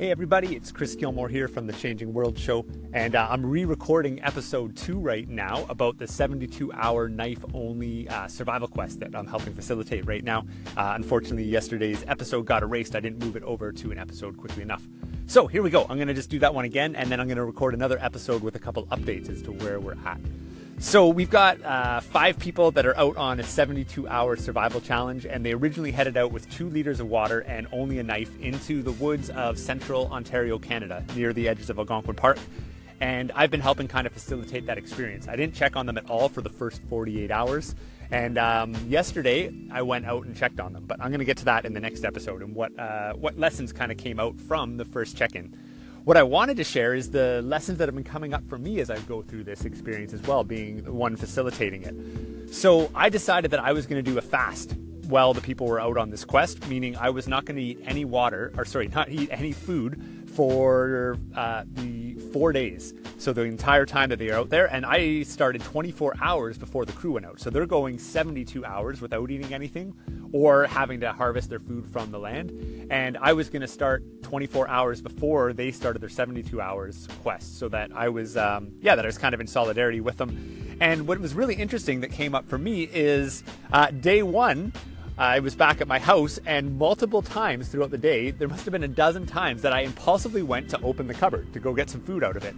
Hey everybody, it's Chris Gilmore here from the Changing World Show, and uh, I'm re recording episode two right now about the 72 hour knife only uh, survival quest that I'm helping facilitate right now. Uh, unfortunately, yesterday's episode got erased. I didn't move it over to an episode quickly enough. So here we go. I'm going to just do that one again, and then I'm going to record another episode with a couple updates as to where we're at. So we've got uh, five people that are out on a 72 hour survival challenge, and they originally headed out with two liters of water and only a knife into the woods of central Ontario, Canada, near the edges of Algonquin Park. And I've been helping kind of facilitate that experience. I didn't check on them at all for the first 48 hours. And um, yesterday, I went out and checked on them, but I'm going to get to that in the next episode and what uh, what lessons kind of came out from the first check-in. What I wanted to share is the lessons that have been coming up for me as I go through this experience as well, being the one facilitating it. So I decided that I was going to do a fast while the people were out on this quest, meaning I was not going to eat any water, or sorry, not eat any food for uh, the four days. So the entire time that they are out there, and I started 24 hours before the crew went out. So they're going 72 hours without eating anything or having to harvest their food from the land. And I was going to start 24 hours before they started their 72 hours quest, so that I was, um, yeah, that I was kind of in solidarity with them. And what was really interesting that came up for me is uh, day one. I was back at my house, and multiple times throughout the day, there must have been a dozen times that I impulsively went to open the cupboard to go get some food out of it.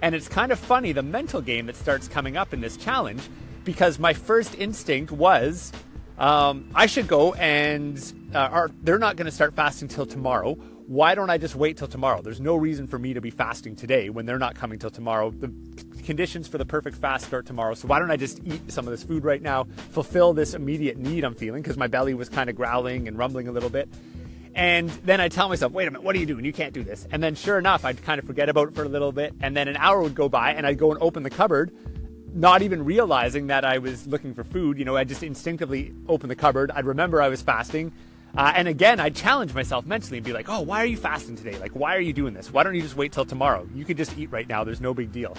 And it's kind of funny the mental game that starts coming up in this challenge because my first instinct was um, I should go and uh, are, they're not going to start fasting till tomorrow. Why don't I just wait till tomorrow? There's no reason for me to be fasting today when they're not coming till tomorrow. The conditions for the perfect fast start tomorrow. So why don't I just eat some of this food right now, fulfill this immediate need I'm feeling because my belly was kind of growling and rumbling a little bit. And then I tell myself, wait a minute, what are you doing? You can't do this. And then sure enough, I'd kind of forget about it for a little bit. And then an hour would go by and I'd go and open the cupboard not even realizing that I was looking for food. You know, I just instinctively open the cupboard. I'd remember I was fasting. Uh, and again, I'd challenge myself mentally and be like, oh, why are you fasting today? Like, why are you doing this? Why don't you just wait till tomorrow? You could just eat right now. There's no big deal.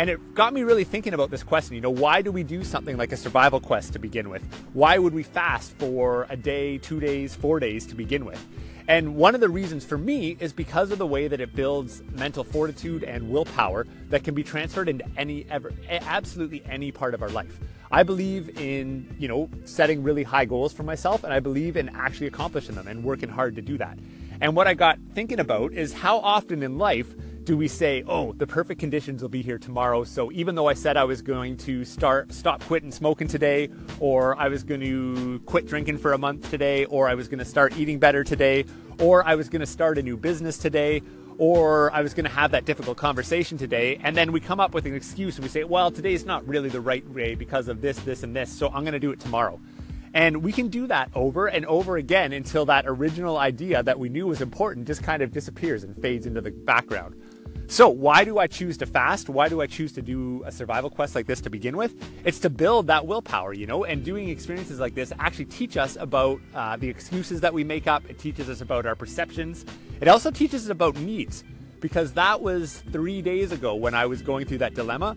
And it got me really thinking about this question. You know, why do we do something like a survival quest to begin with? Why would we fast for a day, two days, four days to begin with? And one of the reasons for me is because of the way that it builds mental fortitude and willpower that can be transferred into any ever absolutely any part of our life. I believe in, you know, setting really high goals for myself and I believe in actually accomplishing them and working hard to do that. And what I got thinking about is how often in life do we say, "Oh, the perfect conditions will be here tomorrow." So even though I said I was going to start stop quitting smoking today, or I was going to quit drinking for a month today, or I was going to start eating better today, or I was going to start a new business today, or I was going to have that difficult conversation today, and then we come up with an excuse and we say, "Well, today's not really the right way because of this, this, and this, so I'm going to do it tomorrow." And we can do that over and over again until that original idea that we knew was important just kind of disappears and fades into the background. So, why do I choose to fast? Why do I choose to do a survival quest like this to begin with? It's to build that willpower, you know, and doing experiences like this actually teach us about uh, the excuses that we make up. It teaches us about our perceptions. It also teaches us about needs, because that was three days ago when I was going through that dilemma.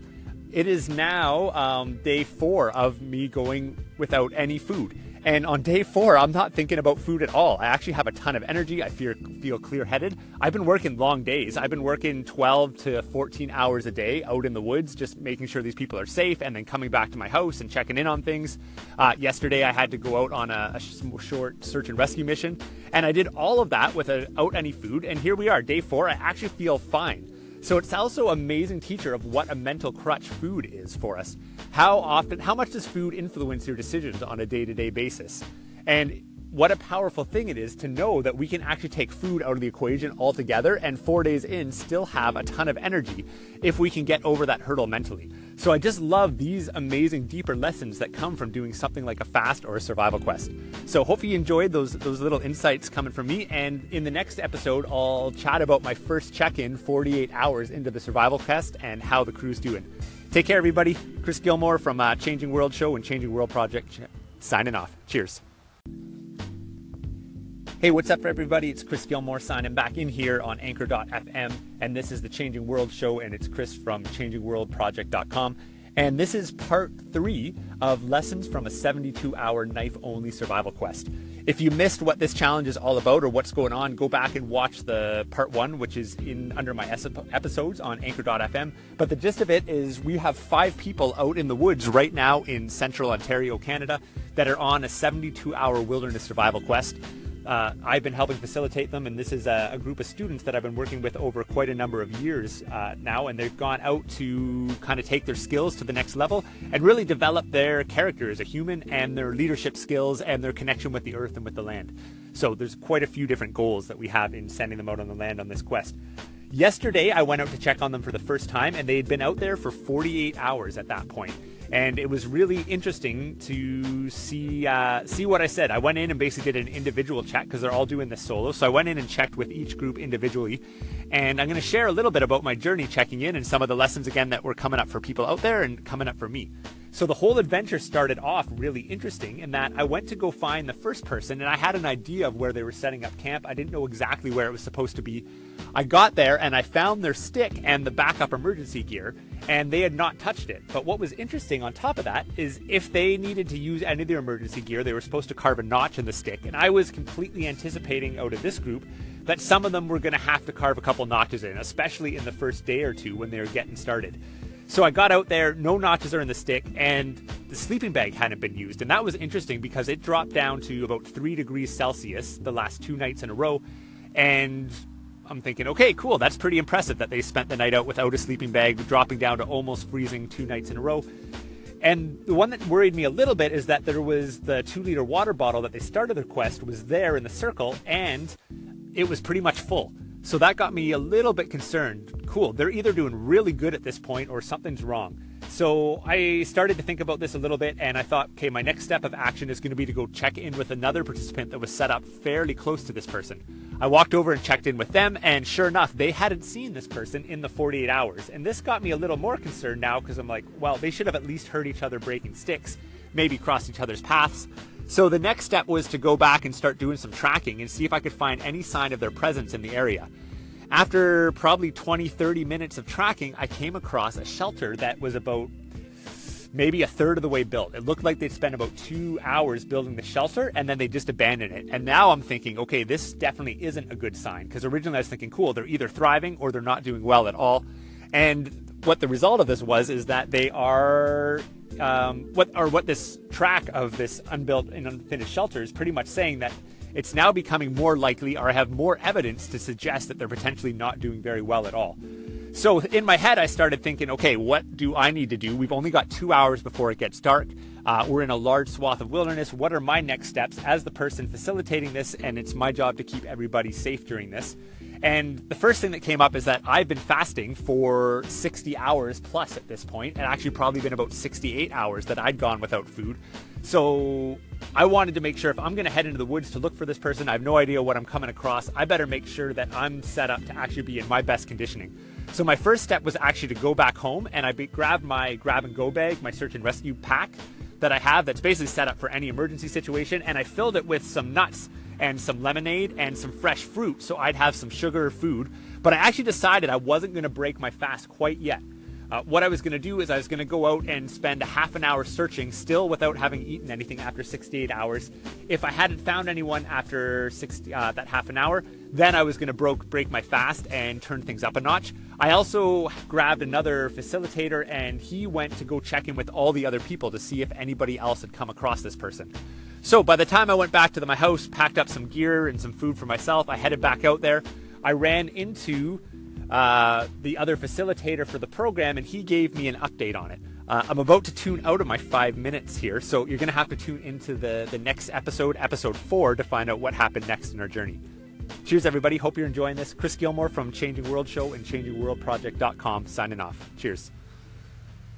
It is now um, day four of me going without any food. And on day four, I'm not thinking about food at all. I actually have a ton of energy. I feel, feel clear headed. I've been working long days. I've been working 12 to 14 hours a day out in the woods, just making sure these people are safe and then coming back to my house and checking in on things. Uh, yesterday, I had to go out on a, a short search and rescue mission. And I did all of that without any food. And here we are, day four. I actually feel fine. So it's also an amazing teacher of what a mental crutch food is for us. How often, how much does food influence your decisions on a day to day basis? And what a powerful thing it is to know that we can actually take food out of the equation altogether and four days in still have a ton of energy if we can get over that hurdle mentally. So I just love these amazing deeper lessons that come from doing something like a fast or a survival quest. So hopefully you enjoyed those those little insights coming from me and in the next episode I'll chat about my first check-in 48 hours into the survival quest and how the crew's doing. Take care everybody. Chris Gilmore from uh, Changing World Show and Changing World Project signing off. Cheers. Hey, what's up, everybody? It's Chris Gilmore signing back in here on Anchor.fm, and this is the Changing World Show, and it's Chris from ChangingWorldProject.com. And this is part three of lessons from a 72 hour knife only survival quest. If you missed what this challenge is all about or what's going on, go back and watch the part one, which is in under my episodes on anchor.fm. But the gist of it is we have five people out in the woods right now in central Ontario, Canada, that are on a 72 hour wilderness survival quest. Uh, I've been helping facilitate them, and this is a, a, group of students that I've been working with over quite a number of years uh, now, and they've gone out to kind of take their skills to the next level and really develop their character as a human and their leadership skills and their connection with the earth and with the land. So there's quite a few different goals that we have in sending them out on the land on this quest. Yesterday, I went out to check on them for the first time, and they had been out there for 48 hours at that point and it was really interesting to see uh, see what I said. I went in and basically did an individual check because they're all doing this solo. So I went in and checked with each group individually, and I'm going to share a little bit about my journey checking in and some of the lessons again that were coming up for people out there and coming up for me. So the whole adventure started off really interesting in that I went to go find the first person and I had an idea of where they were setting up camp. I didn't know exactly where it was supposed to be. I got there and I found their stick and the backup emergency gear and they had not touched it. But what was interesting on top of that is if they needed to use any of their emergency gear, they were supposed to carve a notch in the stick. And I was completely anticipating out of this group that some of them were going to have to carve a couple notches in, especially in the first day or two when they were getting started. So I got out there, no notches are in the stick, and the sleeping bag hadn't been used. And that was interesting because it dropped down to about three degrees Celsius the last two nights in a row. And I'm thinking, okay, cool, that's pretty impressive that they spent the night out without a sleeping bag, dropping down to almost freezing two nights in a row. And the one that worried me a little bit is that there was the two liter water bottle that they started their quest was there in the circle, and it was pretty much full. So that got me a little bit concerned. Cool, they're either doing really good at this point or something's wrong. So I started to think about this a little bit and I thought, okay, my next step of action is going to be to go check in with another participant that was set up fairly close to this person. I walked over and checked in with them, and sure enough, they hadn't seen this person in the 48 hours. And this got me a little more concerned now because I'm like, well, they should have at least heard each other breaking sticks, maybe crossed each other's paths. So the next step was to go back and start doing some tracking and see if I could find any sign of their presence in the area. After probably 20, 30 minutes of tracking, I came across a shelter that was about maybe a third of the way built. It looked like they'd spent about two hours building the shelter and then they just abandoned it. And now I'm thinking, okay, this definitely isn't a good sign because originally I was thinking, cool, they're either thriving or they're not doing well at all. And what the result of this was is that they are um, what or what this track of this unbuilt and unfinished shelter is pretty much saying that it's now becoming more likely or I have more evidence to suggest that they're potentially not doing very well at all. So in my head, I started thinking, okay, what do I need to do? We've only got two hours before it gets dark. Uh, we're in a large swath of wilderness. What are my next steps as the person facilitating this? And it's my job to keep everybody safe during this. And the first thing that came up is that I've been fasting for 60 hours plus at this point, and actually probably been about 68 hours that I'd gone without food. So I wanted to make sure if I'm going to head into the woods to look for this person, I have no idea what I'm coming across. I better make sure that I'm set up to actually be in my best conditioning. So my first step was actually to go back home and I grabbed my grab and go bag, my search and rescue pack that I have that's basically set up for any emergency situation, and I filled it with some nuts and some lemonade and some fresh fruit so I'd have some sugar food. But I actually decided I wasn't going to break my fast quite yet. Uh, what I was going to do is I was going to go out and spend a half an hour searching, still without having eaten anything after 68 hours. If I hadn't found anyone after 60, uh, that half an hour, then I was going to broke, break my fast and turn things up a notch. I also grabbed another facilitator and he went to go check in with all the other people to see if anybody else had come across this person. So by the time I went back to my house, packed up some gear and some food for myself, I headed back out there. I ran into uh, the other facilitator for the program, and he gave me an update on it. Uh, I'm about to tune out of my five minutes here, so you're going to have to tune into the, the next episode, episode four, to find out what happened next in our journey. Cheers, everybody. Hope you're enjoying this. Chris Gilmore from Changing World Show and ChangingWorldProject.com signing off. Cheers.